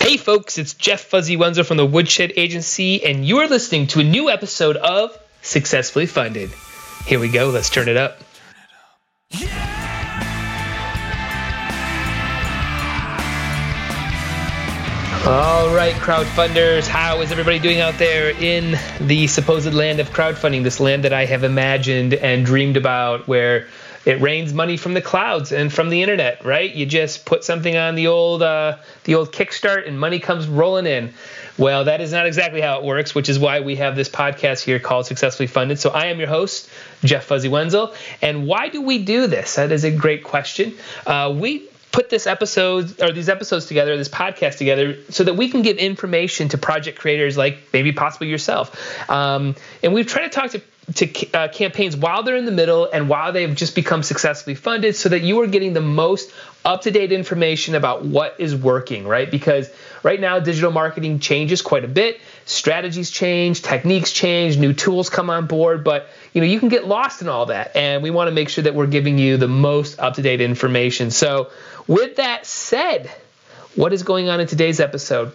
Hey folks, it's Jeff Fuzzy Wenzel from the Woodshed Agency, and you are listening to a new episode of Successfully Funded. Here we go, let's turn it up. All right, crowdfunders, how is everybody doing out there in the supposed land of crowdfunding, this land that I have imagined and dreamed about where it rains money from the clouds and from the internet, right? You just put something on the old uh, the old Kickstart and money comes rolling in. Well, that is not exactly how it works, which is why we have this podcast here called Successfully Funded. So I am your host, Jeff Fuzzy Wenzel. And why do we do this? That is a great question. Uh, we put this episode or these episodes together, this podcast together, so that we can give information to project creators like maybe possibly yourself. Um, and we've tried to talk to to uh, campaigns while they're in the middle and while they've just become successfully funded so that you are getting the most up-to-date information about what is working right? Because right now digital marketing changes quite a bit. Strategies change techniques change new tools come on board but you know you can get lost in all that and we want to make sure that we're giving you the most up-to-date information. So with that said what is going on in today's episode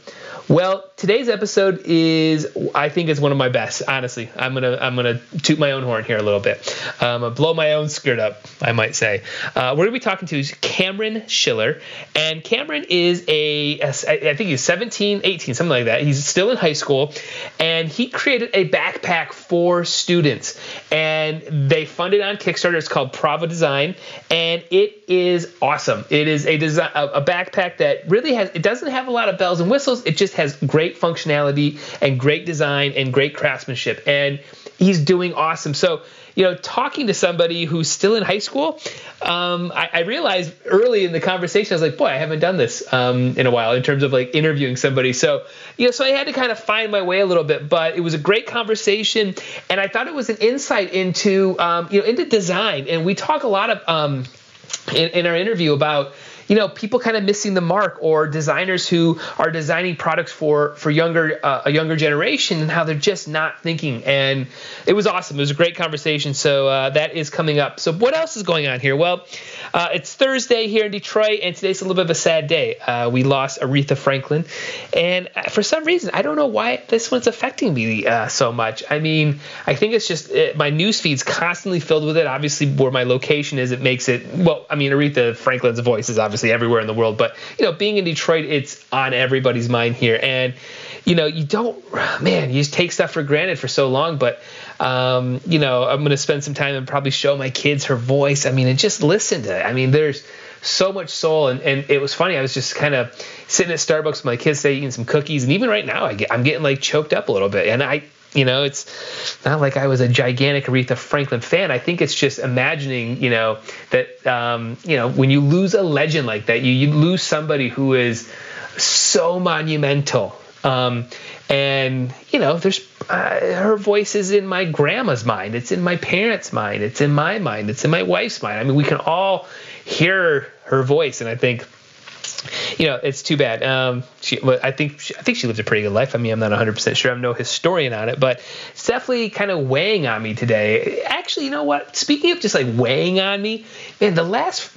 well, today's episode is, I think, is one of my best. Honestly, I'm gonna I'm gonna toot my own horn here a little bit, um, blow my own skirt up, I might say. Uh, we're gonna be talking to Cameron Schiller, and Cameron is a, a I think he's 17, 18, something like that. He's still in high school, and he created a backpack for students, and they funded on Kickstarter. It's called Prava Design, and it is awesome. It is a design a backpack that really has it doesn't have a lot of bells and whistles. It just has great functionality and great design and great craftsmanship. And he's doing awesome. So, you know, talking to somebody who's still in high school, um, I, I, realized early in the conversation, I was like, boy, I haven't done this um, in a while in terms of like interviewing somebody. So, you know, so I had to kind of find my way a little bit, but it was a great conversation. And I thought it was an insight into, um, you know, into design. And we talk a lot of, um, in, in our interview about, you know people kind of missing the mark or designers who are designing products for for younger uh, a younger generation and how they're just not thinking. And it was awesome. It was a great conversation. So uh, that is coming up. So what else is going on here? Well uh, it's thursday here in detroit and today's a little bit of a sad day. Uh, we lost aretha franklin. And uh, for some reason i don't know why this one's affecting me uh, so much. I mean i think it's just it, my news feed's constantly filled with it. Obviously where my location is it makes it well i mean aretha franklin's voice is obviously obviously everywhere in the world. But you know, being in Detroit, it's on everybody's mind here, and you know, you don't, man, you just take stuff for granted for so long. But um, you know, I'm gonna spend some time and probably show my kids her voice. I mean, and just listen to it. I mean, there's so much soul and, and it was funny i was just kind of sitting at starbucks with my kids today eating some cookies and even right now I get, i'm getting like choked up a little bit and i you know, it's not like I was a gigantic Aretha Franklin fan. I think it's just imagining, you know, that um, you know when you lose a legend like that, you you lose somebody who is so monumental. Um, and you know, there's uh, her voice is in my grandma's mind. It's in my parents' mind. It's in my mind. It's in my wife's mind. I mean, we can all hear her voice, and I think you know, it's too bad. Um, she, I think, she, I think she lived a pretty good life. I mean, I'm not 100 percent sure. I'm no historian on it, but it's definitely kind of weighing on me today. Actually, you know what? Speaking of just like weighing on me, man, the last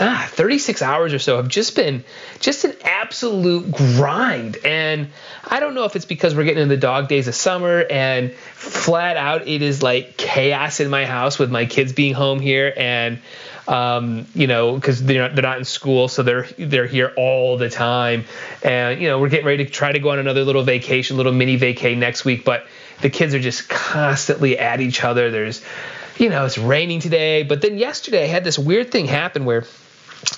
ah, 36 hours or so have just been just an absolute grind. And I don't know if it's because we're getting in the dog days of summer and flat out it is like chaos in my house with my kids being home here and um, you know, because they're not, they're not in school, so they're they're here all the time. And you know, we're getting ready to try to go on another little vacation, little mini vacay next week. But the kids are just constantly at each other. There's, you know, it's raining today, but then yesterday I had this weird thing happen where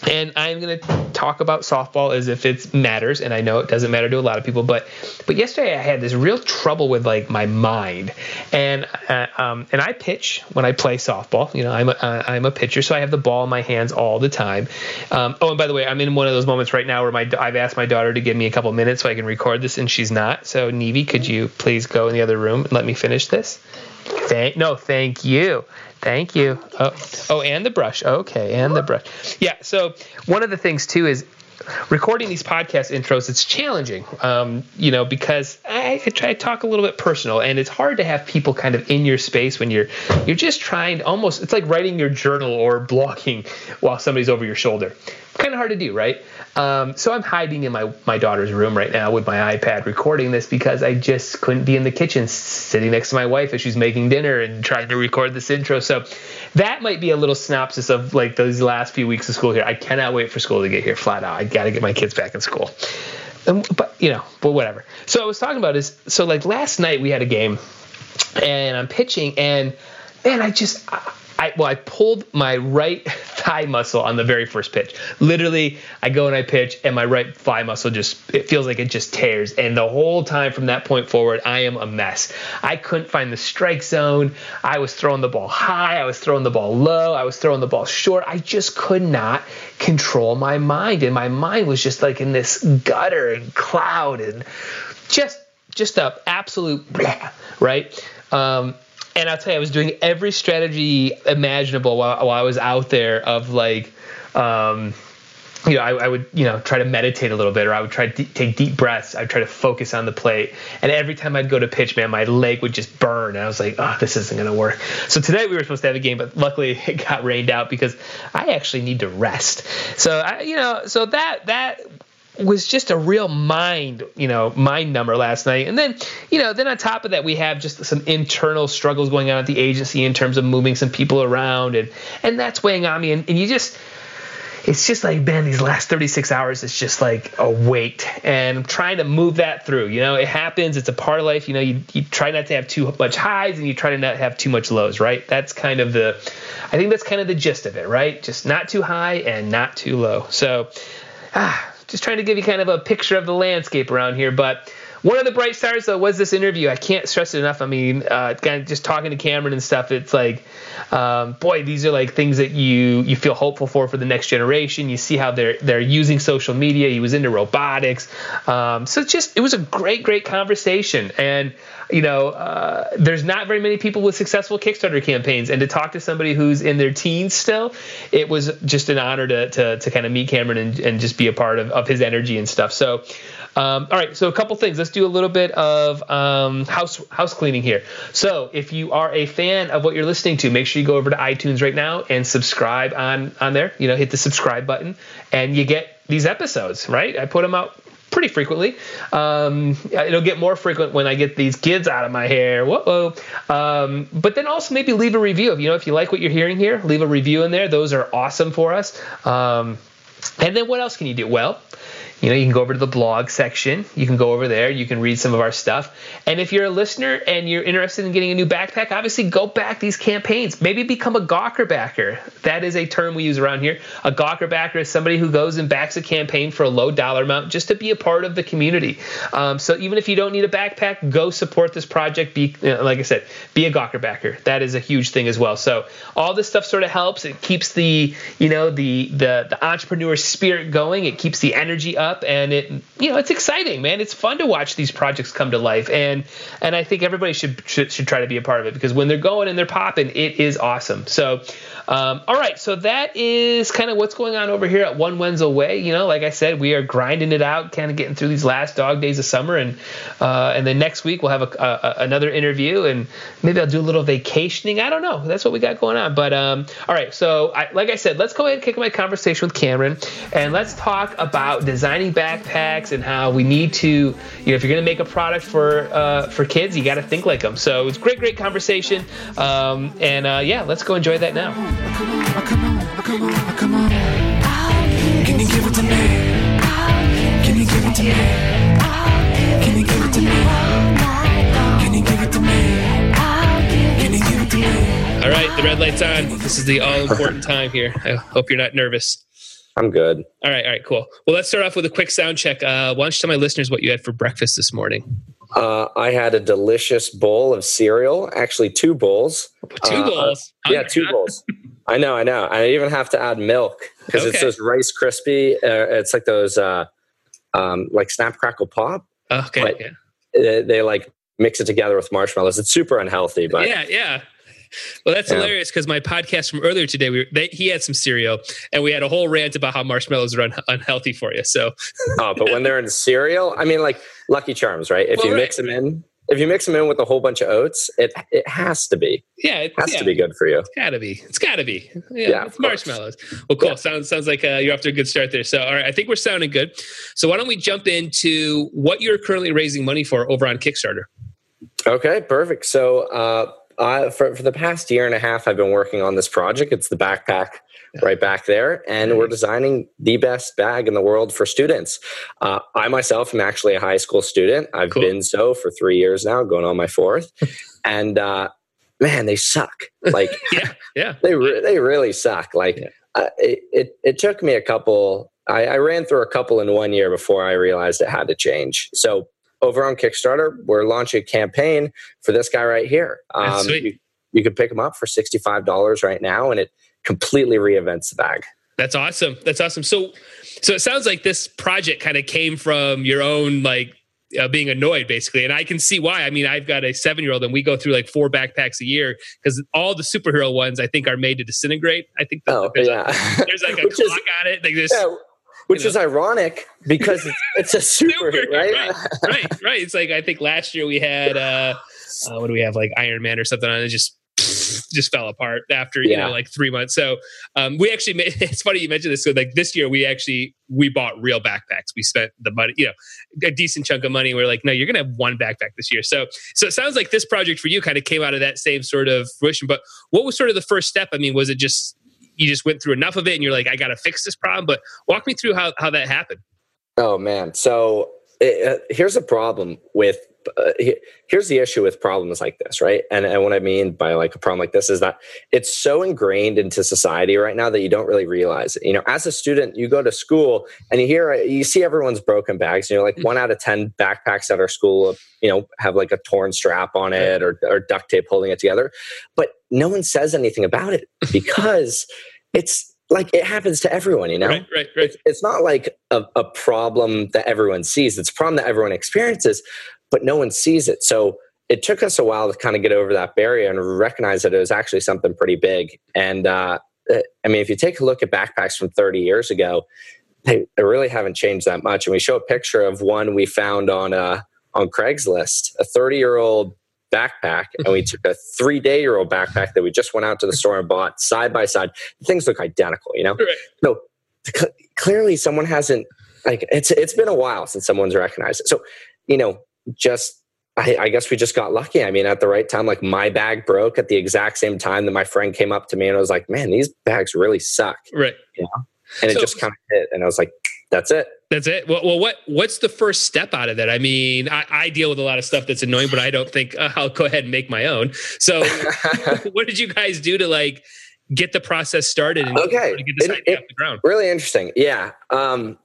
and I'm going to talk about softball as if it matters, and I know it doesn't matter to a lot of people, but but yesterday I had this real trouble with like my mind, and uh, um, and I pitch when I play softball. You know, I'm a, uh, I'm a pitcher, so I have the ball in my hands all the time. Um, oh, and by the way, I'm in one of those moments right now where my I've asked my daughter to give me a couple minutes so I can record this, and she's not. So Nevi, could you please go in the other room and let me finish this? Thank no, thank you. Thank you. Oh, oh, and the brush. Okay, and the brush. Yeah. So one of the things too is recording these podcast intros. It's challenging, um, you know, because I, I, try to talk a little bit personal, and it's hard to have people kind of in your space when you're you're just trying to almost. It's like writing your journal or blogging while somebody's over your shoulder. kind of hard to do, right? Um, so I'm hiding in my my daughter's room right now with my iPad recording this because I just couldn't be in the kitchen sitting next to my wife as she's making dinner and trying to record this intro. So that might be a little synopsis of like those last few weeks of school here. I cannot wait for school to get here flat out. I got to get my kids back in school. Um, but you know, but whatever. So I was talking about is so like last night we had a game and I'm pitching and man, I just I well, I pulled my right thigh muscle on the very first pitch. Literally, I go and I pitch, and my right thigh muscle just it feels like it just tears. And the whole time from that point forward, I am a mess. I couldn't find the strike zone. I was throwing the ball high. I was throwing the ball low. I was throwing the ball short. I just could not control my mind, and my mind was just like in this gutter and cloud and just just a absolute blah, right. Um, and I'll tell you, I was doing every strategy imaginable while, while I was out there of like, um, you know, I, I, would, you know, try to meditate a little bit, or I would try to take deep breaths. I'd try to focus on the plate, and every time I'd go to pitch, man, my leg would just burn, and I was like, oh, this isn't gonna work. So today we were supposed to have a game, but luckily it got rained out because I actually need to rest. So I, you know, so that that was just a real mind, you know, mind number last night. And then, you know, then on top of that, we have just some internal struggles going on at the agency in terms of moving some people around, and and that's weighing on me. And, and you just, it's just like, man, these last 36 hours, it's just like a weight, and I'm trying to move that through. You know, it happens. It's a part of life. You know, you you try not to have too much highs, and you try to not have too much lows, right? That's kind of the, I think that's kind of the gist of it, right? Just not too high and not too low. So. Ah, just trying to give you kind of a picture of the landscape around here. But one of the bright stars though was this interview. I can't stress it enough. I mean, uh, kind of just talking to Cameron and stuff. It's like, um, boy, these are like things that you you feel hopeful for for the next generation. You see how they're they're using social media. He was into robotics, um, so just it was a great great conversation. And you know, uh, there's not very many people with successful Kickstarter campaigns, and to talk to somebody who's in their teens still, it was just an honor to to, to kind of meet Cameron and, and just be a part of, of his energy and stuff. So. Um, all right, so a couple things. Let's do a little bit of um, house house cleaning here. So if you are a fan of what you're listening to, make sure you go over to iTunes right now and subscribe on on there. You know, hit the subscribe button, and you get these episodes. Right, I put them out pretty frequently. Um, it'll get more frequent when I get these kids out of my hair. Whoa. Um, but then also maybe leave a review. If you know if you like what you're hearing here, leave a review in there. Those are awesome for us. Um, and then what else can you do? Well, you know, you can go over to the blog section. You can go over there. You can read some of our stuff. And if you're a listener and you're interested in getting a new backpack, obviously go back these campaigns. Maybe become a Gawker backer. That is a term we use around here. A Gawker backer is somebody who goes and backs a campaign for a low dollar amount just to be a part of the community. Um, so even if you don't need a backpack, go support this project. Be you know, like I said, be a Gawker backer. That is a huge thing as well. So all this stuff sort of helps. It keeps the you know the the the entrepreneur spirit going. It keeps the energy up up and it you know it's exciting man it's fun to watch these projects come to life and and i think everybody should should, should try to be a part of it because when they're going and they're popping it is awesome so um, all right, so that is kind of what's going on over here at One Wenzel Way. You know, like I said, we are grinding it out, kind of getting through these last dog days of summer, and uh, and then next week we'll have a, a, another interview, and maybe I'll do a little vacationing. I don't know. That's what we got going on. But um, all right, so I, like I said, let's go ahead and kick my conversation with Cameron, and let's talk about designing backpacks and how we need to, you know, if you're going to make a product for uh, for kids, you got to think like them. So it's great, great conversation, um, and uh, yeah, let's go enjoy that now. Can you give it to me? Can you give it to me? Can you give it to me? Can you give it to me? Can you give it to me? All right, the red light's on. This is the all important time here. I hope you're not nervous. I'm good. All right, all right, cool. Well, let's start off with a quick sound check. Uh, why don't you tell my listeners what you had for breakfast this morning? Uh, I had a delicious bowl of cereal, actually two bowls. Two uh, bowls? yeah, two bowls. I know, I know. I even have to add milk because okay. it's those Rice Krispie. Uh, it's like those, uh, um, like Snap Crackle Pop. Okay. Yeah. They, they, like mix it together with marshmallows. It's super unhealthy, but yeah, yeah. Well, that's yeah. hilarious because my podcast from earlier today, we were, they, he had some cereal and we had a whole rant about how marshmallows are un, unhealthy for you. So, oh, but when they're in cereal, I mean, like Lucky Charms, right? If well, you right. mix them in, if you mix them in with a whole bunch of oats, it it has to be. Yeah, it has yeah, to be good for you. It's gotta be. It's gotta be. Yeah, yeah it's marshmallows. Well, cool. Yeah. Sounds sounds like uh, you're off to a good start there. So, all right, I think we're sounding good. So, why don't we jump into what you're currently raising money for over on Kickstarter? Okay, perfect. So, uh, uh, for, for the past year and a half, I've been working on this project. It's the backpack right back there. And we're designing the best bag in the world for students. Uh, I myself am actually a high school student. I've cool. been so for three years now, going on my fourth. and uh, man, they suck. Like, yeah, yeah, they re- they really suck. Like, yeah. uh, it, it, it took me a couple. I, I ran through a couple in one year before I realized it had to change. So over on Kickstarter, we're launching a campaign for this guy right here. Um, you, you can pick him up for $65 right now, and it completely reinvents the bag. That's awesome. That's awesome. So, so it sounds like this project kind of came from your own like uh, being annoyed basically and i can see why i mean i've got a seven year old and we go through like four backpacks a year because all the superhero ones i think are made to disintegrate i think oh, there's, yeah. there's like a clock is, on it like this yeah, which is know. ironic because it's, it's a super, super right? right? right right it's like i think last year we had uh, uh what do we have like iron man or something on it just just fell apart after you yeah. know like three months so um we actually made, it's funny you mentioned this so like this year we actually we bought real backpacks we spent the money you know a decent chunk of money we're like no you're gonna have one backpack this year so so it sounds like this project for you kind of came out of that same sort of fruition but what was sort of the first step i mean was it just you just went through enough of it and you're like, I got to fix this problem. But walk me through how, how that happened. Oh man. So uh, here's a problem with uh, here's the issue with problems like this, right? And, and what I mean by like a problem like this is that it's so ingrained into society right now that you don't really realize it. You know, as a student, you go to school and you hear, you see everyone's broken bags. And you're like, one out of 10 backpacks at our school, you know, have like a torn strap on it or, or duct tape holding it together. But no one says anything about it because it's like it happens to everyone, you know? Right, right, right. It's, it's not like a, a problem that everyone sees. It's a problem that everyone experiences, but no one sees it. So it took us a while to kind of get over that barrier and recognize that it was actually something pretty big. And uh, I mean, if you take a look at backpacks from 30 years ago, they, really haven't changed that much. And we show a picture of one we found on uh, on Craigslist, a 30 year old backpack and we took a three day year old backpack that we just went out to the store and bought side by side. things look identical, you know? Right. Cl- clearly someone hasn't like it's it's been a while since someone's recognized it. So, you know, just I, I, guess we just got lucky. I mean, at the right time, like my bag broke at the exact same time that my friend came up to me and I was like, man, these bags really suck. Right. You know? And so, it just kind of hit. And I was like, that's it. That's it. Well, well, what what's the first step out of that? I mean, I, I deal with a lot of stuff that's annoying, but I don't think uh, I'll go ahead and make my own. So, what did you guys do to like get the process started and okay. get this it, idea it, off the ground? Really interesting. Yeah. Um,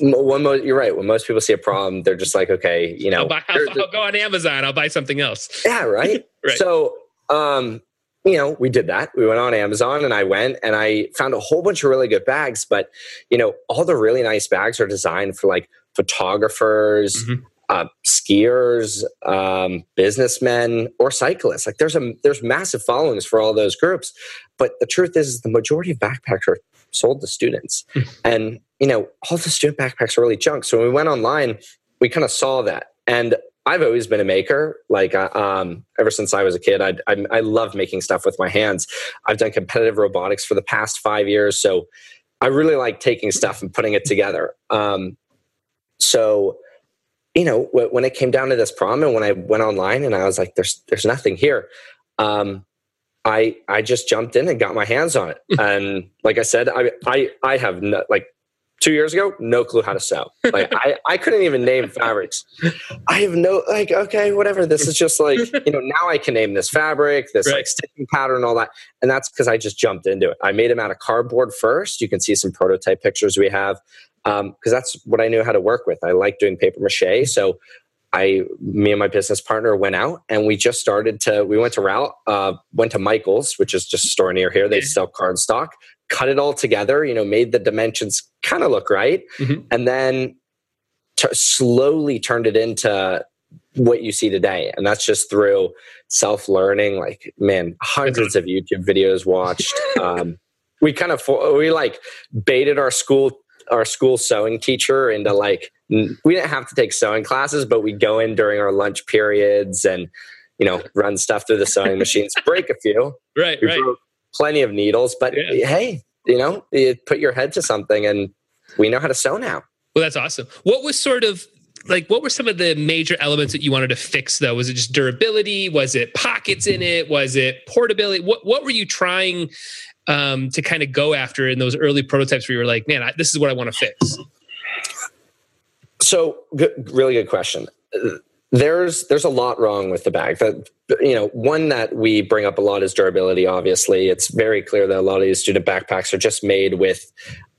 when mo- you're right. When most people see a problem, they're just like, okay, you know, I'll, buy, I'll, I'll go on Amazon. I'll buy something else. Yeah. Right. right. So, um, you know, we did that. We went on Amazon and I went and I found a whole bunch of really good bags. But, you know, all the really nice bags are designed for like photographers, mm-hmm. uh, skiers, um, businessmen, or cyclists. Like there's a there's massive followings for all those groups. But the truth is, the majority of backpacks are sold to students. Hmm. and, you know, all the student backpacks are really junk. So when we went online, we kind of saw that. And I've always been a maker. Like um, ever since I was a kid, I, I, I love making stuff with my hands. I've done competitive robotics for the past five years, so I really like taking stuff and putting it together. Um, so, you know, when it came down to this problem, and when I went online and I was like, "There's there's nothing here," um, I I just jumped in and got my hands on it. and like I said, I I I have no, like two years ago, no clue how to sew. Like I, I couldn't even name fabrics. I have no like, okay, whatever. This is just like, you know, now I can name this fabric, this right. like stitching pattern, all that. And that's because I just jumped into it. I made them out of cardboard first. You can see some prototype pictures we have. Um, because that's what I knew how to work with. I like doing paper mache. So I, me and my business partner went out and we just started to, we went to route, uh, went to Michael's, which is just a store near here. They sell card stock cut it all together, you know, made the dimensions kind of look right, mm-hmm. and then t- slowly turned it into what you see today. And that's just through self learning. Like, man, hundreds of YouTube videos watched. um, we kind of we like baited our school our school sewing teacher into like we didn't have to take sewing classes, but we go in during our lunch periods and you know run stuff through the sewing machines, break a few. Right, we right. Plenty of needles, but Yeah. hey, you know, you put your head to something, and we know how to sew now. Well, that's awesome. What was sort of like what were some of the major elements that you wanted to fix though? Was it just durability? Was it pockets in it? Was it portability? What what were you trying um, to kind of go after in those early prototypes where you were like, man, I, this is what I want to fix? So, good, really good question. There's there's a lot wrong with the bag. That you know, one that we bring up a lot is durability. Obviously, it's very clear that a lot of these student backpacks are just made with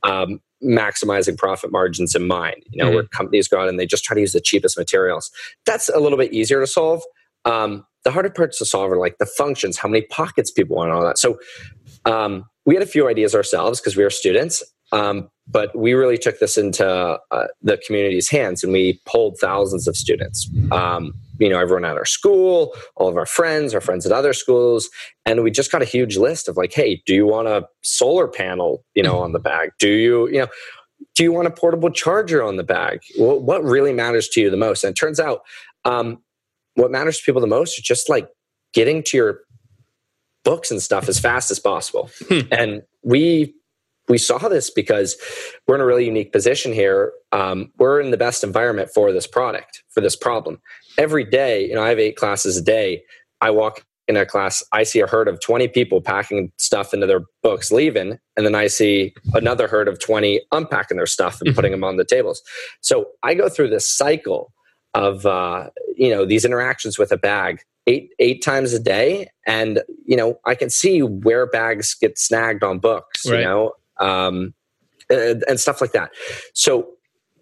um, maximizing profit margins in mind. You know, Mhm. where companies go out and they just try to use the cheapest materials. That's a little bit easier to solve. Um, the harder parts to solve are like the functions, how many pockets people want, and all that. So, um, we had a few ideas ourselves because we were students. Um, but we really took this into uh, the community's hands and we polled thousands of students. Um, you know everyone at our school all of our friends our friends at other schools. And we just got a huge list of like hey do you want a solar panel you know on the bag? Do you you know do you want a portable charger on the bag? What, what really matters to you the most? And it turns out um, what matters to people the most is just like getting to your books and stuff as fast as possible. Hmm. and we we saw this because we're in a really unique position here. Um, we're in the best environment for this product, for this problem. Every day, you know, I have eight classes a day. I walk in a class, I see a herd of 20 people packing stuff into their books, leaving, and then I see another herd of 20 unpacking their stuff and putting them on the tables. So I go through this cycle of uh, you know these interactions with a bag eight eight times a day, and you know I can see where bags get snagged on books. Right. You know, um, and, and stuff like that. So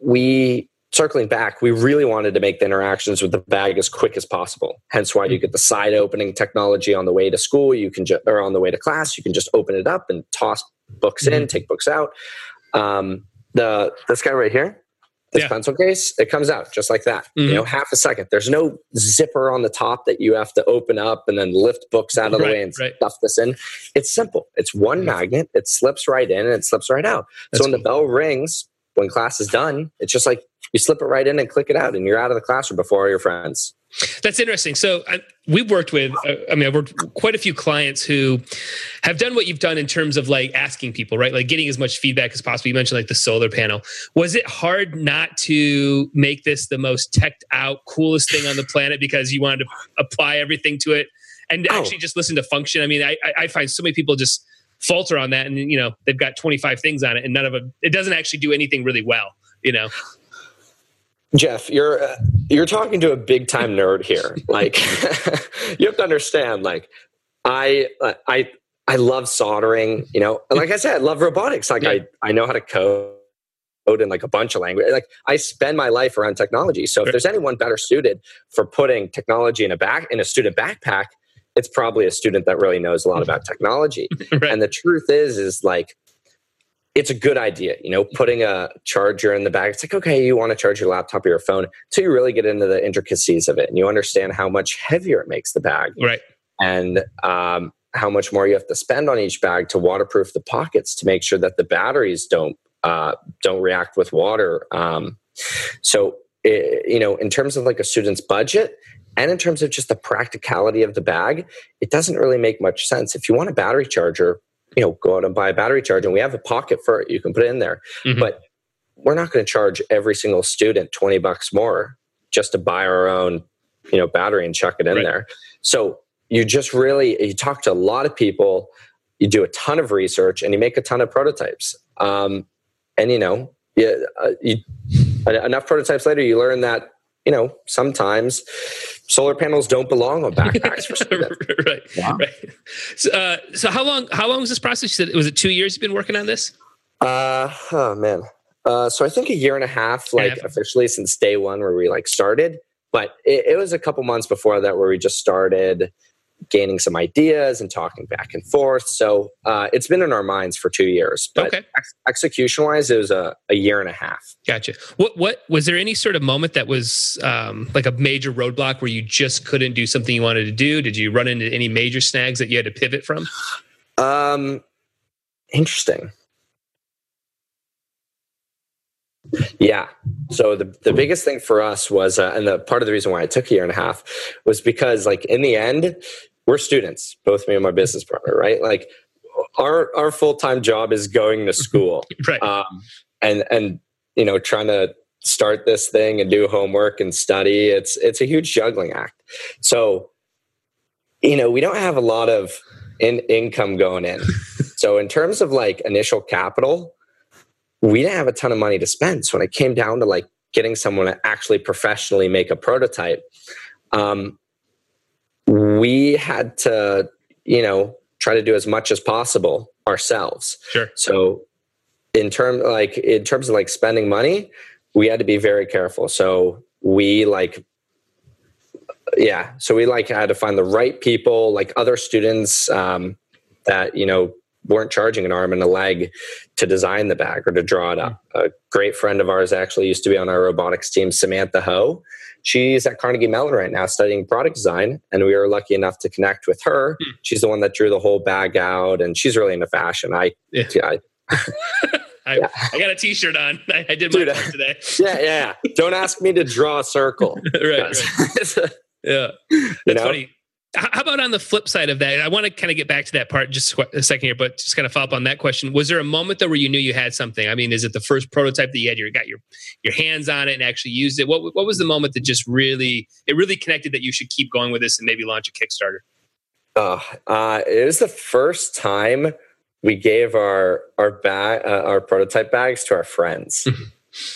we circling back, we really wanted to make the interactions with the bag as quick as possible. Hence why you get the side opening technology on the way to school. You can just or on the way to class, you can just open it up and toss books in, take books out. Um, the this guy right here, this Yeah. pencil case, it comes out just like that. Mhm. You know, half a second. There's no zipper on the top that you have to open up and then lift books out of the Right, way and right. stuff this in. It's simple. It's one Mhm. magnet. It slips right in and it slips right out. That's so when cool. the bell rings, when class is done, it's just like you slip it right in and click it out, and you're out of the classroom before all your friends. That's interesting. So I, we've worked with, uh, I mean, I've worked quite a few clients who have done what you've done in terms of like asking people, right? Like getting as much feedback as possible. You mentioned like the solar panel. Was it hard not to make this the most teched out, coolest thing on the planet because you wanted to apply everything to it and Oh. actually just listen to function? I mean, I, I- I find so many people just falter on that and, you know, they've got 25 things on it and none of them, it doesn't actually do anything really well, you know? Jeff, you're uh, you're talking to a big time nerd here. Like, you have to understand. Like, I I I love soldering. You know, and like I said, I love robotics. Like, Yeah. I I know how to code in like a bunch of language. Like, I spend my life around technology. So, if there's anyone better suited for putting technology in a back in a student backpack, it's probably a student that really knows a lot about technology. right. And the truth is, is like, it's a good idea, you know, putting a charger in the bag. It's like, okay, you want to charge your laptop or your phone until you really get into the intricacies of it and you understand how much heavier it makes the bag right. and um, how much more you have to spend on each bag to waterproof the pockets to make sure that the batteries don't uh, don't react with water. Um, so, i you know, in terms of like a student's budget and in terms of just the practicality of the bag, it doesn't really make much sense. If you want a battery charger, you know, go out and buy a battery charger, and we have a pocket for it. You can put it in there, Mhm. but we're not going to charge every single student twenty bucks more just to buy our own, you know, battery and chuck it in Right. there. So you just really you talk to a lot of people, you do a ton of research, and you make a ton of prototypes. Um, and you know, yeah, uh, you, enough prototypes later, you learn that you know sometimes solar panels don't belong on backpacks for right, Yeah. right. So, uh, so how long? How long was this process? You said was it two years? You've been working on this? Uh, oh man. Uh, so I think a year and a half, Year and a like half. officially since day one, where we like started. But it, it was a couple months before that where we just started gaining some ideas and talking back and forth. So uh, it's been in our minds for two years. But Okay. ex- execution wise, it was a, a year and a half. Gotcha. What? What was there any sort of moment that was um, like a major roadblock where you just couldn't do something you wanted to do? Did you run into any major snags that you had to pivot from? Um, interesting. Yeah. So the the biggest thing for us was, uh, and the part of the reason why I took a year and a half was because, like, in the end, we're students, both me and my business partner, right? Like, our our full time job is going to school, right? Um, and and you know, trying to start this thing and do homework and study. It's it's a huge juggling act. So, you know, we don't have a lot of in income going in. so, in terms of like initial capital we didn't have a ton of money to spend. So when it came down to like getting someone to actually professionally make a prototype, um, we had to, you know, try to do as much as possible ourselves. Sure. So in terms like in terms of like spending money, we had to be very careful. So we like yeah, so we like had to find the right people, like other students um, that you know weren't charging an arm and a leg to design the bag or to draw it up. Hmm. A great friend of ours actually used to be on our robotics team, Samantha Ho. She's at Carnegie Mellon right now studying product design, and we were lucky enough to connect with her. Hmm. She's the one that drew the whole bag out, and she's really into fashion. I, yeah. I, I, yeah. I, got a T-shirt on. I, I did my Dude, today. yeah, yeah. Don't ask me to draw a circle. right. right. yeah, that's you know? funny. How about on the flip side of that? I want to kind of get back to that part just a second here, but just kind of follow up on that question. Was there a moment though where you knew you had something? I mean, is it the first prototype that you had your got your your hands on it and actually used it? What what was the moment that just really it really connected that you should keep going with this and maybe launch a Kickstarter? Uh, uh, it was the first time we gave our our bag uh, our prototype bags to our friends.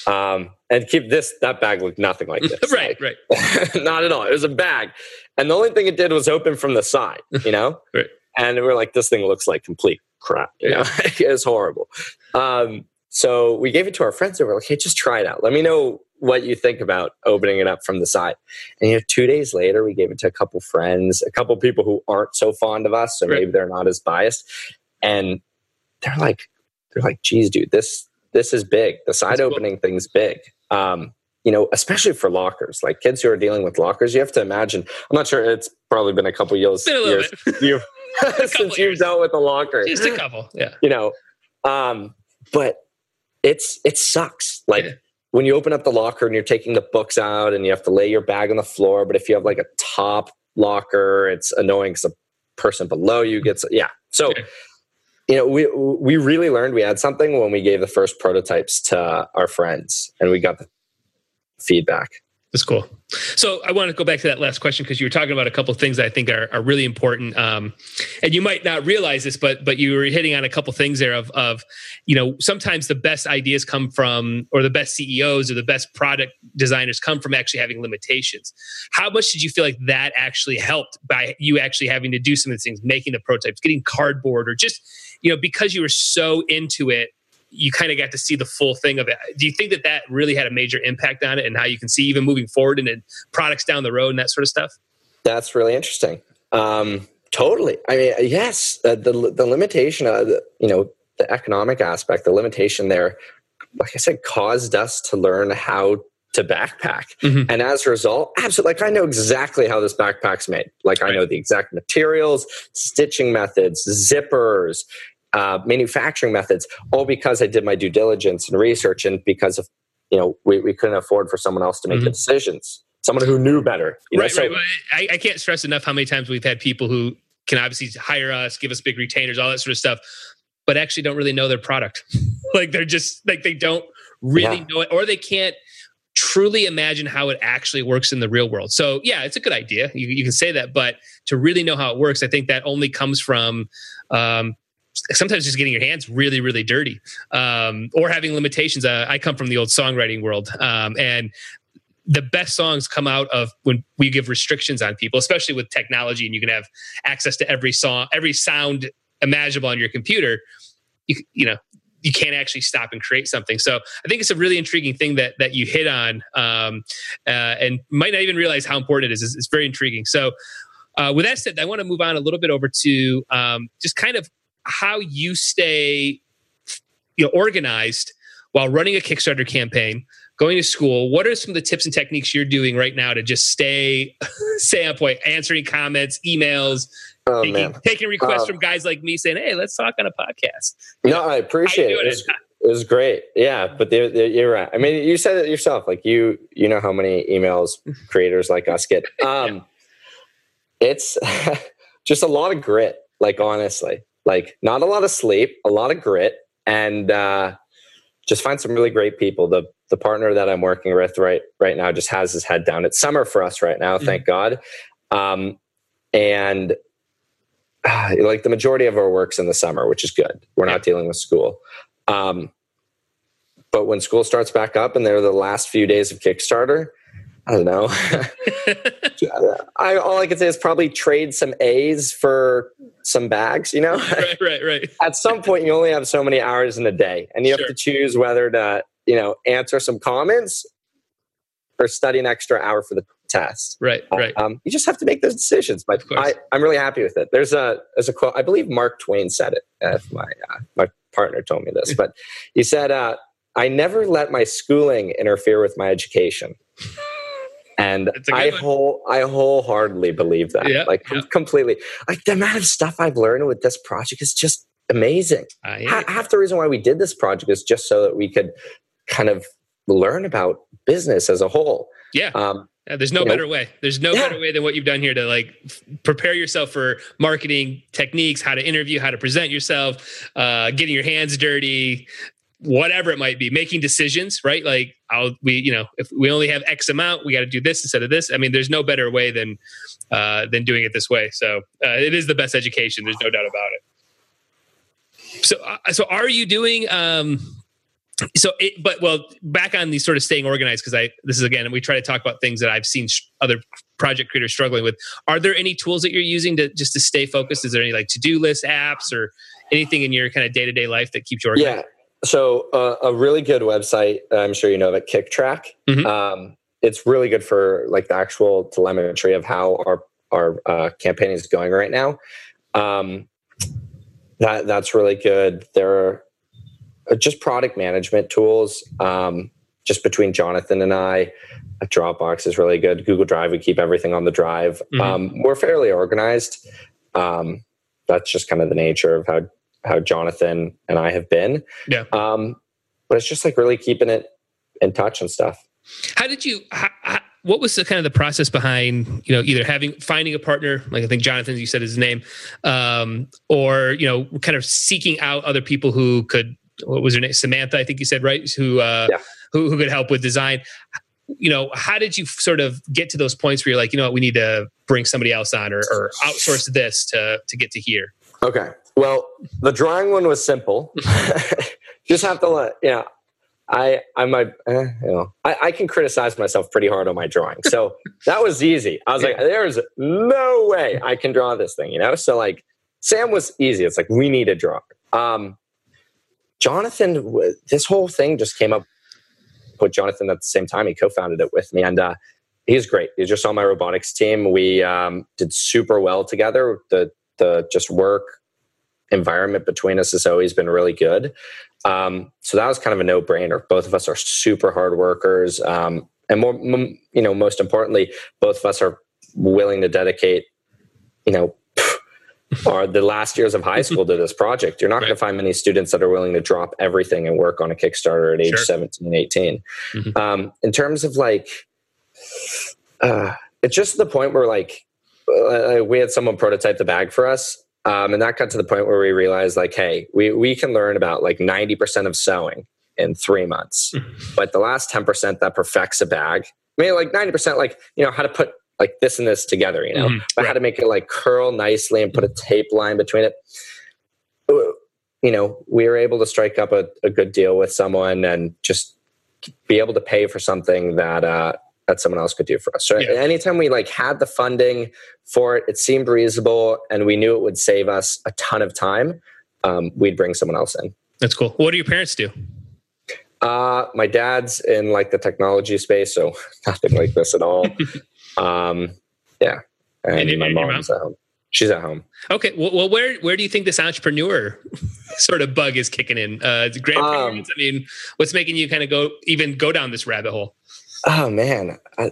um, and keep this that bag looked nothing like this right like, right not at all it was a bag and the only thing it did was open from the side you know right. and we are like this thing looks like complete crap you know it's horrible um, so we gave it to our friends and we're like hey just try it out let me know what you think about opening it up from the side and you know two days later we gave it to a couple friends a couple people who aren't so fond of us so right. maybe they're not as biased and they're like they're like geez dude this this is big. The side That's opening cool. thing's big. Um, you know, especially for lockers, like kids who are dealing with lockers, you have to imagine. I'm not sure it's probably been a couple years, a years you, since you've dealt with a locker. Just a couple, yeah. You know, um, but it's it sucks. Like yeah. when you open up the locker and you're taking the books out and you have to lay your bag on the floor. But if you have like a top locker, it's annoying because the person below you gets yeah. So. Yeah you know, we we really learned we had something when we gave the first prototypes to our friends, and we got the feedback. That's cool. So I want to go back to that last question because you were talking about a couple of things I think are, are really important. Um, and you might not realize this, but but you were hitting on a couple things there of of you know sometimes the best ideas come from or the best CEOs or the best product designers come from actually having limitations. How much did you feel like that actually helped by you actually having to do some of these things, making the prototypes, getting cardboard, or just you know because you were so into it you kind of got to see the full thing of it. Do you think that that really had a major impact on it and how you can see even moving forward and then products down the road and that sort of stuff? That's really interesting. Um, totally. I mean, yes, uh, the the limitation, of the, you know, the economic aspect, the limitation there, like I said, caused us to learn how to backpack. Mm-hmm. And as a result, absolutely, like I know exactly how this backpack's made. Like I know the exact materials, stitching methods, zippers, uh, manufacturing methods, all because I did my due diligence and research, and because of you know we, we couldn't afford for someone else to make mm-hmm. the decisions, someone who knew better. You right, so, right. I, I can't stress enough how many times we've had people who can obviously hire us, give us big retainers, all that sort of stuff, but actually don't really know their product. like they're just like they don't really yeah. know it, or they can't truly imagine how it actually works in the real world. So yeah, it's a good idea. You, you can say that, but to really know how it works, I think that only comes from um, sometimes just getting your hands really really dirty um, or having limitations uh, i come from the old songwriting world um, and the best songs come out of when we give restrictions on people especially with technology and you can have access to every song every sound imaginable on your computer you, you know you can't actually stop and create something. So I think it's a really intriguing thing that that you hit on, um, uh, and might not even realize how important it is. It's, it's very intriguing. So uh, with that said, I want to move on a little bit over to um, just kind of how you stay you know organized while running a Kickstarter campaign, going to school. What are some of the tips and techniques you're doing right now to just stay stay on point, answering comments, emails, oh, taking, taking, requests um, from guys like me saying, "Hey, let's talk on a podcast." You no, know, I appreciate it. It's, It was great. Yeah, but they're, they're, you're right. I mean, you said it yourself. Like you, you know how many emails creators like us get. Um, it's just a lot of grit. Like honestly, like not a lot of sleep, a lot of grit, and uh, just find some really great people. The the partner that I'm working with right right now just has his head down. It's summer for us right now, thank mm-hmm. God. Um, and uh, like the majority of our work's in the summer, which is good. We're not dealing with school. Um, but when school starts back up and they're the last few days of Kickstarter, I don't know. I, all I can say is probably trade some A's for some bags, you know? right, right, right. At some point, you only have so many hours in a day, and you have to choose whether to, you know, answer some comments or study an extra hour for the test. Right, right. Um, you just have to make those decisions. But I, am really happy with it. There's a there's a quote. I believe Mark Twain said it. If my uh, my partner told me this, but he said, uh, "I never let my schooling interfere with my education." And I whole I wholeheartedly believe that. Yeah, like yeah. completely. Like the amount of stuff I've learned with this project is just amazing. Uh, yeah. Half the reason why we did this project is just so that we could kind of learn about business as a whole. Yeah. Um, yeah, there's no better know, way. There's no yeah. better way than what you've done here to like f- prepare yourself for marketing techniques, how to interview, how to present yourself, uh, getting your hands dirty, whatever it might be, making decisions, right? Like, I'll we you know if we only have X amount, we got to do this instead of this. I mean, there's no better way than uh, than doing it this way. So uh, it is the best education. There's no doubt about it. So uh, so are you doing? Um, so it, but well back on these sort of staying organized because i this is again we try to talk about things that i've seen sh- other project creators struggling with are there any tools that you're using to just to stay focused is there any like to-do list apps or anything in your kind of day-to-day life that keeps you organized yeah so uh, a really good website i'm sure you know that Kicktraq mm-hmm. um, it's really good for like the actual telemetry of how our our uh, campaign is going right now um, that that's really good there are uh, just product management tools. Um, just between Jonathan and I, Dropbox is really good. Google Drive, we keep everything on the drive. Mm-hmm. Um, we're fairly organized. Um, that's just kind of the nature of how how Jonathan and I have been. Yeah. Um, but it's just like really keeping it in touch and stuff. How did you? How, how, what was the kind of the process behind you know either having finding a partner like I think Jonathan you said his name, um, or you know kind of seeking out other people who could what was her name? Samantha, I think you said, right? Who, uh, yeah. who, who could help with design. You know, how did you sort of get to those points where you're like, you know what, we need to bring somebody else on or, or outsource this to, to get to here? Okay. Well, the drawing one was simple. Just have to let, yeah. I, I might, eh, you know, I, I, can criticize myself pretty hard on my drawing. So that was easy. I was like, there's no way I can draw this thing, you know? So like Sam was easy. It's like, we need a drawer. Um, Jonathan, this whole thing just came up with Jonathan at the same time. He co-founded it with me, and uh, he's great. He's just on my robotics team. We um, did super well together. The the just work environment between us has always been really good. Um, so that was kind of a no brainer. Both of us are super hard workers, um, and more, you know, most importantly, both of us are willing to dedicate, you know, or the last years of high school to this project. You're not right. going to find many students that are willing to drop everything and work on a Kickstarter at age sure. 17, 18. Mm-hmm. Um, in terms of like, uh, it's just the point where like uh, we had someone prototype the bag for us. Um, and that got to the point where we realized like, hey, we, we can learn about like 90% of sewing in three months. Mm-hmm. But the last 10% that perfects a bag, I mean, like 90%, like, you know, how to put like this and this together, you know, mm-hmm. but right. how to make it like curl nicely and put a tape line between it. You know, we were able to strike up a, a good deal with someone and just be able to pay for something that uh, that someone else could do for us. So yeah. anytime we like had the funding for it, it seemed reasonable, and we knew it would save us a ton of time. Um, we'd bring someone else in. That's cool. What do your parents do? Uh, my dad's in like the technology space, so nothing like this at all. Um, yeah, and, and my mom's mom? at home. She's at home. Okay. Well, well, where where do you think this entrepreneur sort of bug is kicking in? Uh, grandparents. Um, I mean, what's making you kind of go even go down this rabbit hole? Oh man, I,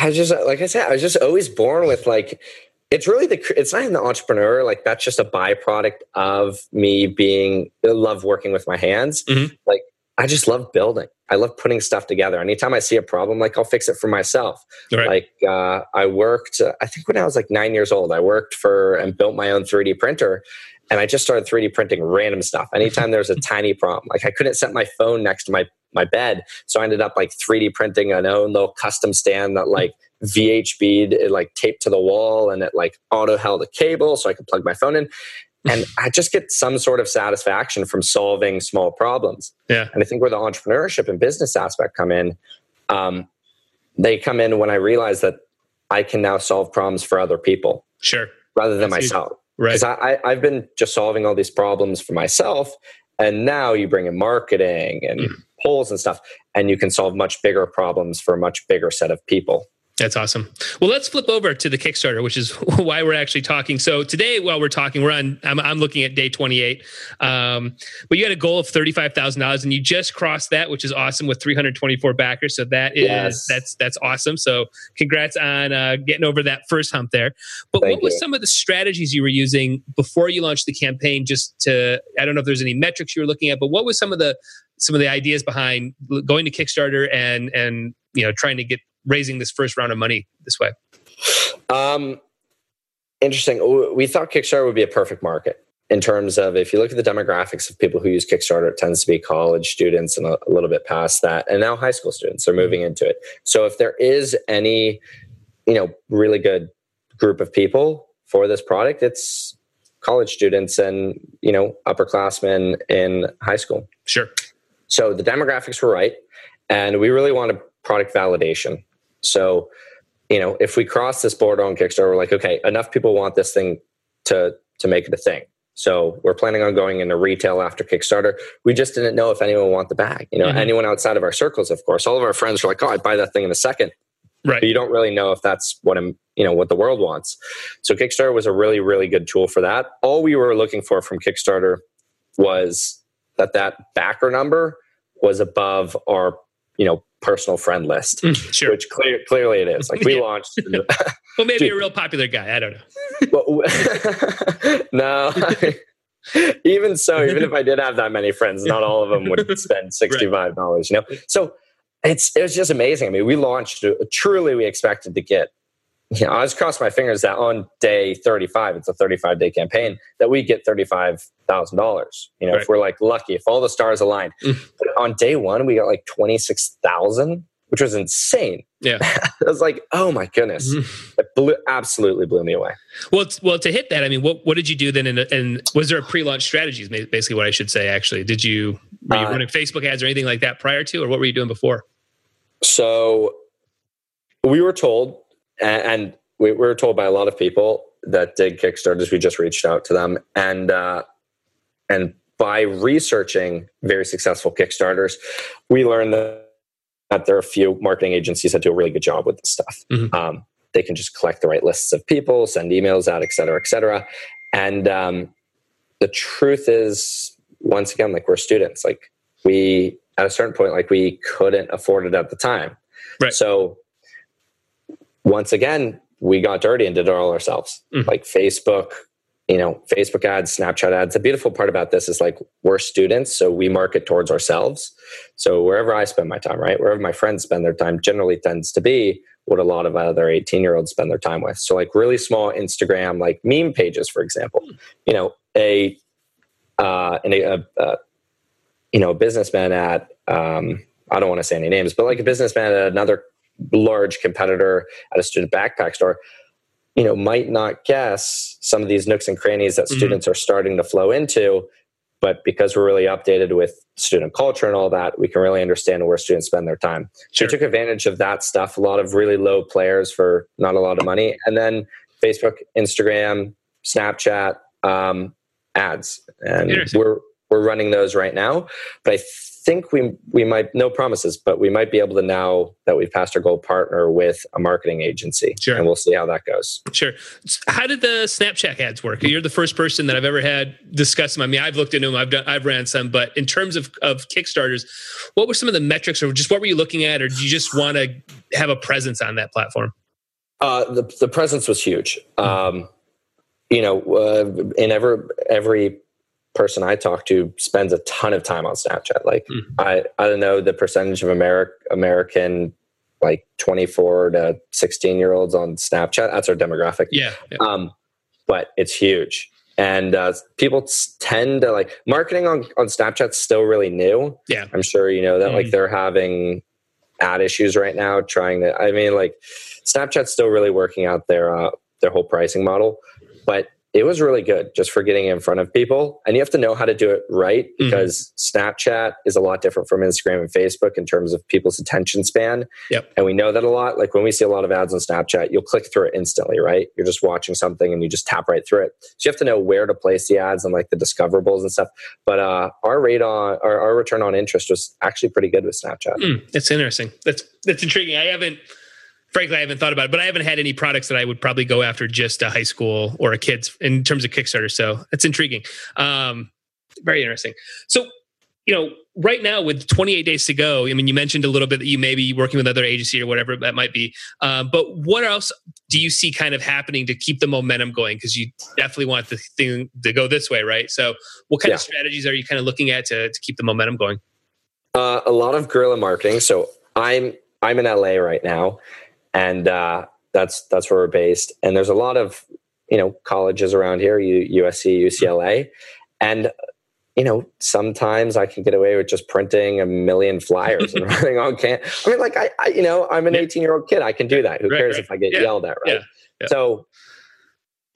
I just like I said, I was just always born with like it's really the it's not even the entrepreneur like that's just a byproduct of me being love working with my hands. Mm-hmm. like i just love building. I love putting stuff together. Anytime i see a problem like i'll fix it for myself. Right. like uh, i worked uh, i think when i was like nine years old i worked for and built my own 3d printer and i just started 3d printing random stuff anytime there was a tiny problem like i couldn't set my phone next to my my bed so i ended up like 3d printing an own little custom stand that like VHB it like taped to the wall and it like auto held a cable so I could plug my phone in. And I just get some sort of satisfaction from solving small problems. Yeah. And I think where the entrepreneurship and business aspect come in, um, they come in when I realize that I can now solve problems for other people. Sure. Rather than That's myself. Right. Because I, I, have been just solving all these problems for myself. And now you bring in marketing and mm. polls and stuff, and you can solve much bigger problems for a much bigger set of people. That's awesome. Well, let's flip over to the Kickstarter, which is why we're actually talking. So today, while we're talking, we're on. I'm, I'm looking at day 28. Um, but you had a goal of thirty-five thousand dollars, and you just crossed that, which is awesome with 324 backers. So that is yes. that's that's awesome. So congrats on uh, getting over that first hump there. But Thank what was some of the strategies you were using before you launched the campaign? Just to I don't know if there's any metrics you were looking at, but what was some of the some of the ideas behind going to Kickstarter and and you know trying to get raising this first round of money this way? Um, interesting. We thought Kickstarter would be a perfect market in terms of if you look at the demographics of people who use Kickstarter, it tends to be college students and a, a little bit past that, and now high school students are moving into it. So if there is any, you know, really good group of people for this product, it's college students and you know upperclassmen in high school. Sure. So the demographics were right, and we really wanted product validation. So, you know, if we cross this border on Kickstarter, we're like, okay, enough people want this thing to to make it a thing. So we're planning on going into retail after Kickstarter. We just didn't know if anyone want the bag. You know, mm-hmm. anyone outside of our circles, of course. All of our friends were like, "Oh, I'd buy that thing in a second. Right. But you don't really know if that's what I'm, you know, what the world wants. So Kickstarter was a really, really good tool for that. All we were looking for from Kickstarter was that that backer number was above our, you know, personal friend list, mm, sure. which clear, clearly it is. Like we launched. well, maybe Dude. a real popular guy. I don't know. no. even so, even if I did have that many friends, not all of them would spend sixty-five dollars. Right. You know, so it's it was just amazing. I mean, we launched. Truly, we expected to get you know, I just crossing my fingers that on day 35, it's a 35 day campaign, that we get $35,000. You know, right. if we're like lucky, if all the stars aligned. Mm. But on day one, we got like 26,000, which was insane. Yeah. I was like, oh my goodness. Mm. It blew, absolutely blew me away. Well, well, to hit that, I mean, what, what did you do then? And was there a pre launch strategy? Is basically what I should say, actually. Did you, were you uh, running Facebook ads or anything like that prior to, or what were you doing before? So we were told and we were told by a lot of people that did Kickstarters. We just reached out to them, and uh, and by researching very successful Kickstarters, we learned that, that there are a few marketing agencies that do a really good job with this stuff. Mm-hmm. Um, they can just collect the right lists of people, send emails out, et cetera, et cetera. And um, the truth is, once again, like we're students, like we at a certain point, like we couldn't afford it at the time. Right. So once again, we got dirty and did it all ourselves. Mm. Like Facebook, you know, Facebook ads, Snapchat ads. The beautiful part about this is like we're students, so we market towards ourselves. So wherever I spend my time, right, wherever my friends spend their time, generally tends to be what a lot of other 18 year olds spend their time with. So like really small Instagram, like meme pages, for example. Mm. You know, a uh, and a, a, a you know a businessman at um, I don't want to say any names, but like a businessman at another large competitor at a student backpack store you know might not guess some of these nooks and crannies that mm-hmm. students are starting to flow into but because we're really updated with student culture and all that we can really understand where students spend their time sure. so we took advantage of that stuff a lot of really low players for not a lot of money and then facebook instagram snapchat um, ads and we're we're running those right now but i think we we might no promises, but we might be able to now that we've passed our goal partner with a marketing agency, sure. and we'll see how that goes. Sure. How did the Snapchat ads work? You're the first person that I've ever had discuss them. I mean, I've looked into them, I've done, I've ran some, but in terms of of Kickstarters, what were some of the metrics, or just what were you looking at, or do you just want to have a presence on that platform? Uh, the the presence was huge. Um, you know, uh, in every every person I talk to spends a ton of time on Snapchat. Like mm. I I don't know the percentage of American American like 24 to 16 year olds on Snapchat. That's our demographic. Yeah. yeah. Um, but it's huge. And uh, people tend to like marketing on, on Snapchat's still really new. Yeah. I'm sure you know that mm. like they're having ad issues right now trying to, I mean, like Snapchat's still really working out their, uh, their whole pricing model, but it was really good just for getting in front of people. And you have to know how to do it right mm-hmm. because mm-hmm. Snapchat is a lot different from Instagram and Facebook in terms of people's attention span. Yep. And we know that a lot. Like when we see a lot of ads on Snapchat, you'll click through it instantly, right? You're just watching something and you just tap right through it. So you have to know where to place the ads and like the discoverables and stuff. But uh, our rate on our, our return on interest was actually pretty good with Snapchat. Mm, that's interesting. That's that's intriguing. I haven't frankly, I haven't thought about it, but I haven't had any products that I would probably go after just a high school or a kids in terms of Kickstarter. So it's intriguing. Um, very interesting. So, you know, right now with 28 days to go, I mean, you mentioned a little bit that you may be working with other agency or whatever that might be. Um, but what else do you see kind of happening to keep the momentum going? Because you definitely want the thing to go this way, right? So, what kind yeah. of strategies are you kind of looking at to, to keep the momentum going? Uh, a lot of guerrilla marketing. So I'm I'm in LA right now, and uh, that's that's where we're based. And there's a lot of you know colleges around here, USC, UCLA, and you know sometimes I can get away with just printing a million flyers and running on can. I mean, like I, I you know I'm an 18 year old kid. I can do that. Who right, cares right. if I get yeah. yelled at, right? Yeah. Yeah. So.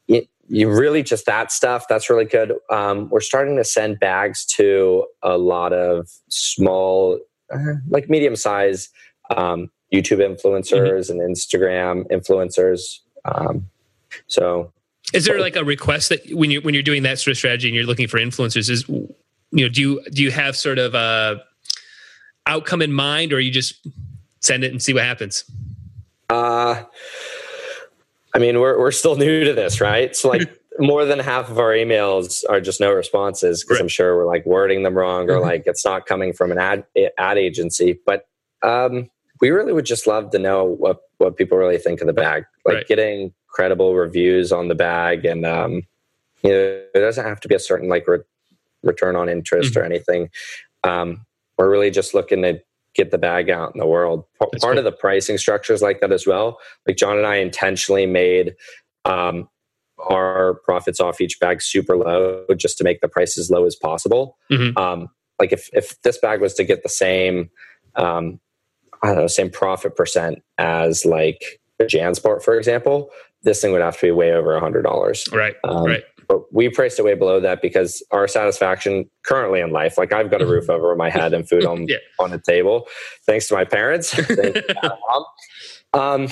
You, you really just that stuff that's really good um, we're starting to send bags to a lot of small uh, like medium size um, YouTube influencers mm-hmm. and Instagram influencers. Um, so, is there like a request that when you when you're doing that sort of strategy and you're looking for influencers, is you know do you do you have sort of a outcome in mind, or you just send it and see what happens? Uh, I mean, we're we're still new to this, right? So like. more than half of our emails are just no responses because right. I'm sure we're like wording them wrong or mm-hmm. like it's not coming from an ad ad agency. But um, we really would just love to know what what people really think of the bag like right. getting credible reviews on the bag and um you know it doesn't have to be a certain like re- return on interest mm-hmm. or anything um we're really just looking to get the bag out in the world P- part cool. of the pricing structures like that as well like john and i intentionally made um our profits off each bag super low just to make the price as low as possible mm-hmm. um like if if this bag was to get the same um I don't know, same profit percent as like Jansport, for example, this thing would have to be way over a hundred dollars. Right. Um, right. But we priced it way below that because our satisfaction currently in life, like I've got a mm-hmm. roof over my head and food on yeah. on the table, thanks to my parents. um,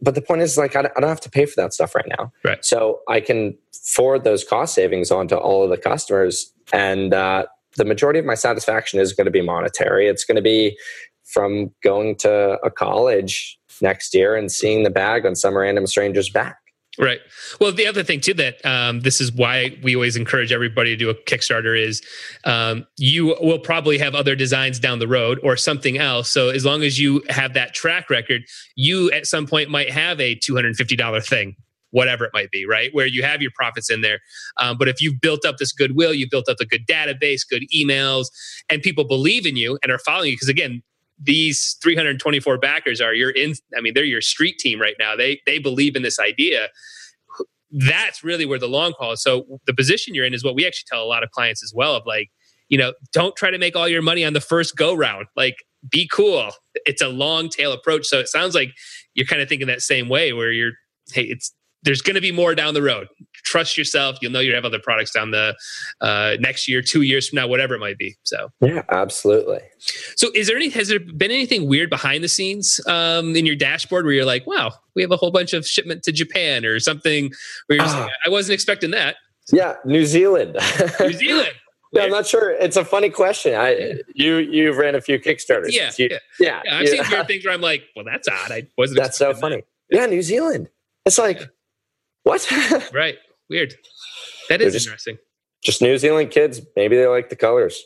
but the point is, like, I don't have to pay for that stuff right now. Right. So I can forward those cost savings onto all of the customers, and uh, the majority of my satisfaction is going to be monetary. It's going to be from going to a college next year and seeing the bag on some random stranger's back. Right. Well, the other thing too that um, this is why we always encourage everybody to do a Kickstarter is um, you will probably have other designs down the road or something else. So as long as you have that track record, you at some point might have a two hundred and fifty dollar thing, whatever it might be, right? Where you have your profits in there. Um, but if you've built up this goodwill, you've built up a good database, good emails, and people believe in you and are following you, because again, these 324 backers are your in i mean they're your street team right now. They they believe in this idea. That's really where the long haul is. So the position you're in is what we actually tell a lot of clients as well of like you know don't try to make all your money on the first go round. Like be cool. It's a long tail approach. So it sounds like you're kind of thinking that same way where you're hey it's there's going to be more down the road. Trust yourself. You'll know you have other products down the uh, next year, two years from now, whatever it might be. So yeah, absolutely. So is there any? Has there been anything weird behind the scenes um, in your dashboard where you're like, wow, we have a whole bunch of shipment to Japan or something? Where you're uh, I wasn't expecting that. Yeah, New Zealand. New Zealand. Yeah, I'm not sure. It's a funny question. I you you've ran a few Kickstarters. Yeah, you, yeah, yeah. yeah I've seen weird things where I'm like, well, that's odd. I wasn't. That's so funny. That. Yeah, New Zealand. It's like what? right. Weird. That is just, interesting. Just New Zealand kids. Maybe they like the colors.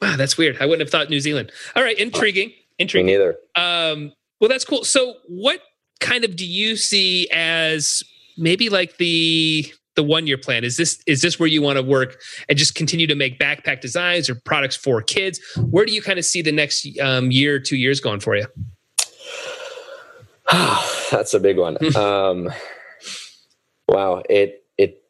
Wow, that's weird. I wouldn't have thought New Zealand. All right, intriguing. Intriguing. Me neither. Um, well, that's cool. So, what kind of do you see as maybe like the the one year plan? Is this is this where you want to work and just continue to make backpack designs or products for kids? Where do you kind of see the next um, year, two years going for you? That's a big one. um, wow, it it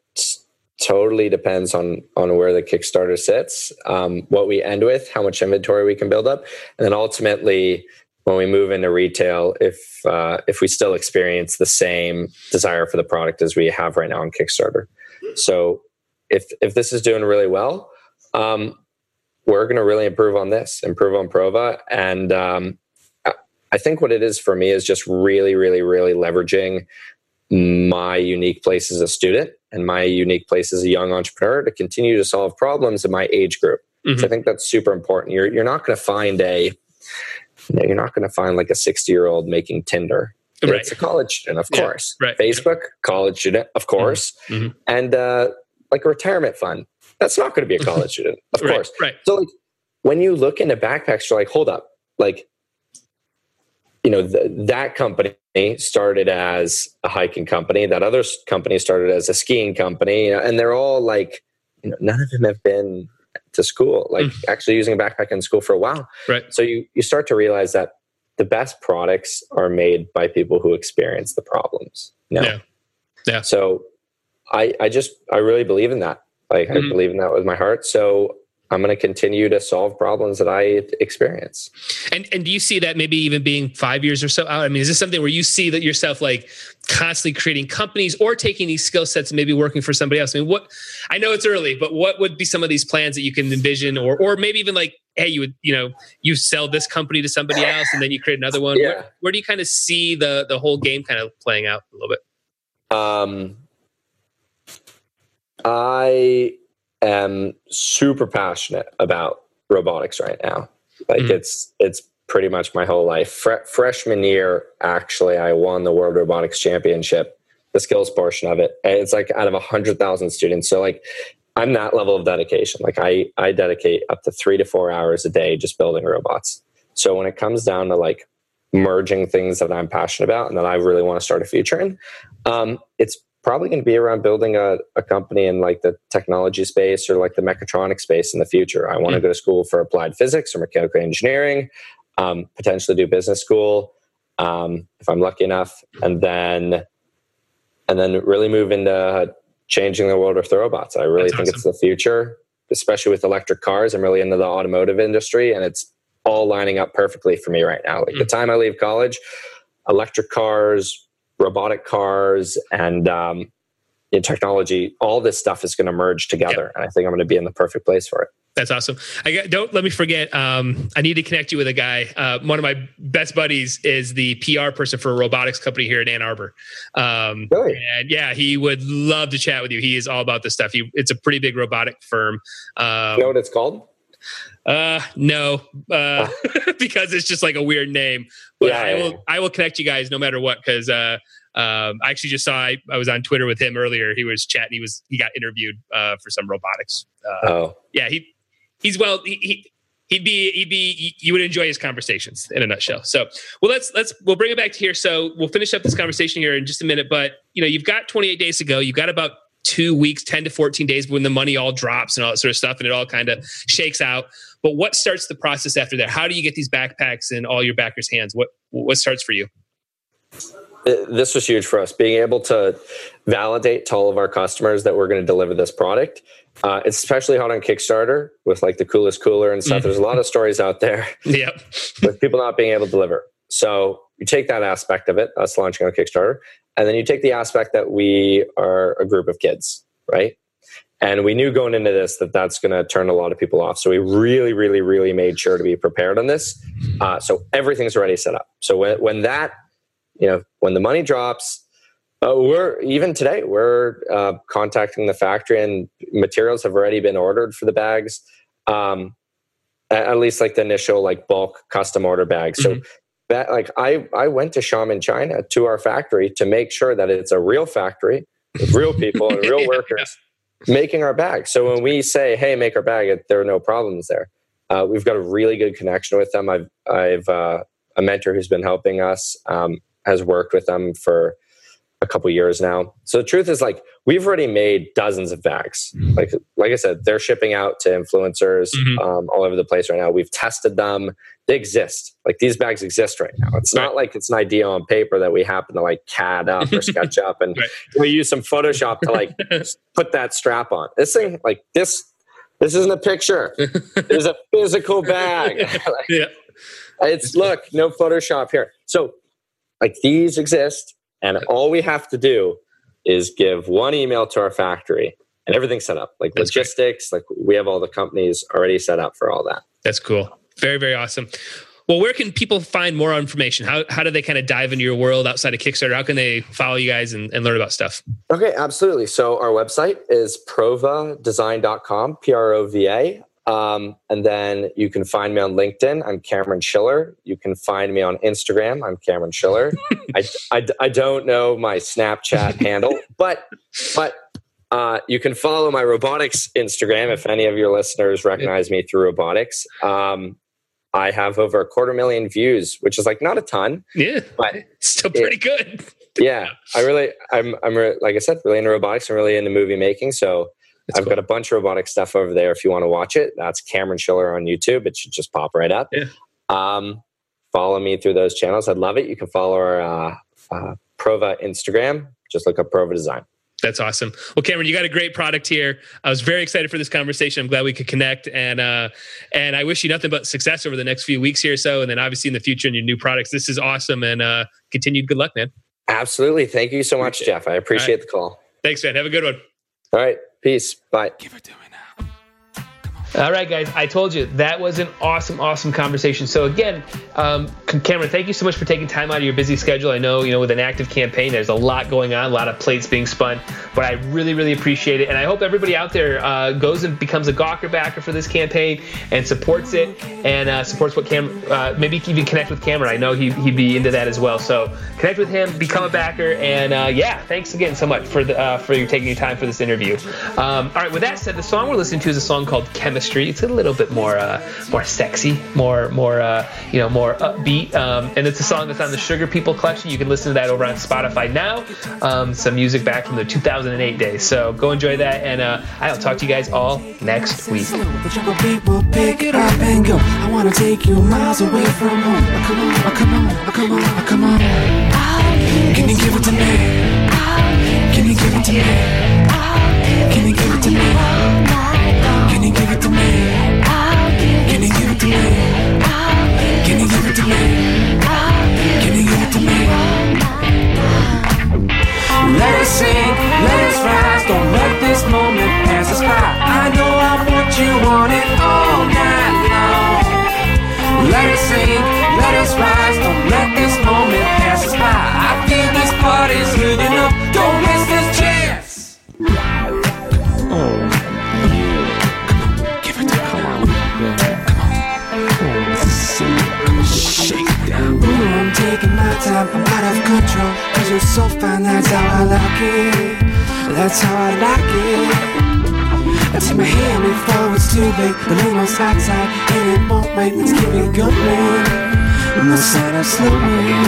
totally depends on on where the Kickstarter sits, um, what we end with, how much inventory we can build up, and then ultimately when we move into retail, if uh, if we still experience the same desire for the product as we have right now on Kickstarter. So if if this is doing really well, um, we're going to really improve on this, improve on Prova, and um, I think what it is for me is just really, really, really leveraging my unique place as a student and my unique place as a young entrepreneur to continue to solve problems in my age group. Mm-hmm. So I think that's super important. You're you're not going to find a you're not going to find like a 60 year old making Tinder. Right. It's a college student, of yeah, course. Right. Facebook, college student, of mm-hmm. course. Mm-hmm. And uh, like a retirement fund, that's not going to be a college student, of right, course. Right. So like when you look into backpacks, you're like, hold up, like you know the, that company started as a hiking company that other company started as a skiing company and they're all like you know none of them have been to school like mm. actually using a backpack in school for a while. Right. So you you start to realize that the best products are made by people who experience the problems no yeah. Yeah. So i i just i really believe in that. Like mm-hmm. i believe in that with my heart. So I'm going to continue to solve problems that I experience. And and do you see that maybe even being five years or so out? I mean, is this something where you see that yourself like constantly creating companies or taking these skill sets and maybe working for somebody else? I mean, what I know it's early, but what would be some of these plans that you can envision, or or maybe even like, hey, you would you know you sell this company to somebody else and then you create another one. Yeah. Where, where do you kind of see the the whole game kind of playing out a little bit? Um, I am super passionate about robotics right now. Like mm-hmm. it's it's pretty much my whole life. Fre- freshman year, actually, I won the World Robotics Championship, the skills portion of it. And it's like out of a hundred thousand students. So like I'm that level of dedication. Like I I dedicate up to three to four hours a day just building robots. So when it comes down to like merging things that I'm passionate about and that I really want to start a future in, um, it's probably going to be around building a, a company in like the technology space or like the mechatronic space in the future. I want to mm. go to school for applied physics or mechanical engineering, um, potentially do business school um, if I'm lucky enough, and then and then really move into changing the world with robots. I really That's think awesome. it's the future, especially with electric cars. I'm really into the automotive industry, and it's all lining up perfectly for me right now. Like mm. the time I leave college, electric cars, robotic cars and um, in technology, all this stuff is going to merge together, yep. and I think I'm going to be in the perfect place for it. That's awesome. I got, don't let me forget. Um, I need to connect you with a guy. Uh, one of my best buddies is the PR person for a robotics company here in Ann Arbor. Um, really? And yeah, he would love to chat with you. He is all about this stuff. He, it's a pretty big robotic firm. Um, you know what it's called? Uh, no, uh, because it's just like a weird name. But yeah, I will, I will connect you guys no matter what. Because uh, um, I actually just saw I, I, was on Twitter with him earlier. He was chatting. He was he got interviewed uh, for some robotics. Uh, oh, yeah. He he's well. He, he he'd be he'd be you would enjoy his conversations in a nutshell. So well, let's let's we'll bring it back to here. So we'll finish up this conversation here in just a minute. But you know, you've got 28 days to go. You've got about two weeks, 10 to 14 days when the money all drops and all that sort of stuff, and it all kind of shakes out. But what starts the process after that? How do you get these backpacks in all your backers' hands? What what starts for you? This was huge for us, being able to validate to all of our customers that we're going to deliver this product. Uh, it's especially hot on Kickstarter with like the coolest cooler and stuff. Mm-hmm. There's a lot of stories out there yep. with people not being able to deliver. So you take that aspect of it, us launching on Kickstarter, and then you take the aspect that we are a group of kids, right? And we knew going into this that that's going to turn a lot of people off. So we really, really, really made sure to be prepared on this. Uh, so everything's already set up. So when, when that, you know, when the money drops, uh, we're even today we're uh, contacting the factory and materials have already been ordered for the bags. Um, at least like the initial like bulk custom order bags. So mm-hmm. That like I I went to Xiamen China to our factory to make sure that it's a real factory with real people and real workers making our bag. So when we say, "Hey, make our bag," there are no problems there. Uh, we've got a really good connection with them. I've I've uh, a mentor who's been helping us, um, has worked with them for a couple years now. So the truth is like we've already made dozens of bags. Mm-hmm. Like like I said, they're shipping out to influencers mm-hmm. um, all over the place right now. We've tested them. They exist. Like these bags exist right now. It's right. not like it's an idea on paper that we happen to like CAD up or sketch up and right. we use some Photoshop to like put that strap on. This thing like this this isn't a picture. It's a physical bag. like, yeah. It's look, no Photoshop here. So like these exist and all we have to do is give one email to our factory and everything's set up like That's logistics great. like we have all the companies already set up for all that That's cool. Very, very awesome. Well, where can people find more information? How, how do they kind of dive into your world outside of Kickstarter? How can they follow you guys and, and learn about stuff? Okay, absolutely. So our website is provadesign.com, P R O V A. Um, and then you can find me on LinkedIn. I'm Cameron Schiller. You can find me on Instagram. I'm Cameron Schiller. I, I, I, don't know my Snapchat handle, but but uh, you can follow my robotics Instagram if any of your listeners recognize me through robotics. Um, I have over a quarter million views, which is like not a ton. Yeah, but still pretty it, good. yeah, I really, I'm, I'm re- like I said, really into robotics. I'm really into movie making, so that's I've cool. got a bunch of robotic stuff over there if you want to watch it. That's Cameron Schiller on YouTube. It should just pop right up. Yeah. Um, follow me through those channels. I'd love it. You can follow our uh, uh, Prova Instagram. Just look up Prova Design. That's awesome. Well, Cameron, you got a great product here. I was very excited for this conversation. I'm glad we could connect, and uh, and I wish you nothing but success over the next few weeks here. So, and then obviously in the future in your new products. This is awesome, and uh, continued good luck, man. Absolutely. Thank you so much, Jeff. I appreciate right. the call. Thanks, man. Have a good one. All right. Peace. Bye. All right, guys. I told you that was an awesome, awesome conversation. So again, um, Cameron, thank you so much for taking time out of your busy schedule. I know, you know, with an active campaign, there's a lot going on, a lot of plates being spun, but I really, really appreciate it. And I hope everybody out there uh, goes and becomes a Gawker backer for this campaign and supports it and uh, supports what Cam. Uh, maybe even connect with Cameron. I know he, he'd be into that as well. So connect with him, become a backer, and uh, yeah, thanks again so much for the, uh, for you taking your time for this interview. Um, all right. With that said, the song we're listening to is a song called Chemistry chemistry. It's a little bit more uh, more sexy, more more uh, you know more upbeat, um, and it's a song that's on the Sugar People collection. You can listen to that over on Spotify now. Um, some music back from the 2008 days. So go enjoy that, and uh, I'll talk to you guys all next week. Can you give it to me? Can you give it to me? Can you give it to me? Let us sing, let us rise, don't let so fine, that's how I like it. That's how I like it. I take my hand before it's too late. The lane on side side, and it won't wait. Let's keep it going. No sign of slowing.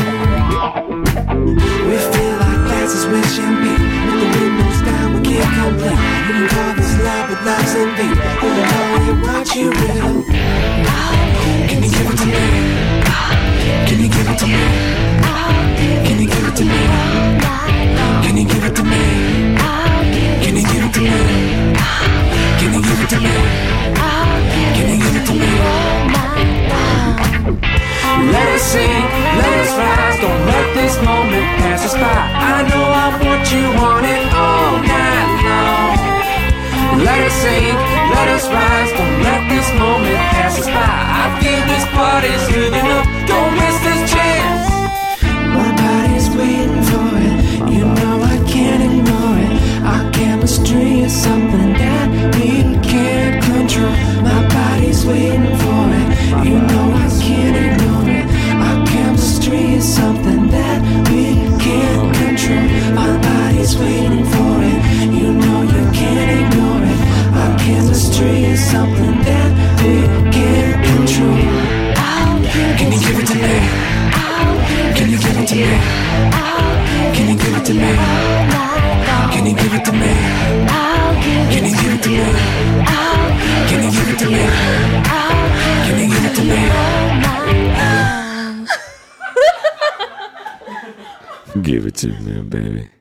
We feel like glasses with champagne. With the windows down, we can't complain. You can call this love, but love's in vain. It what you will. To me, baby.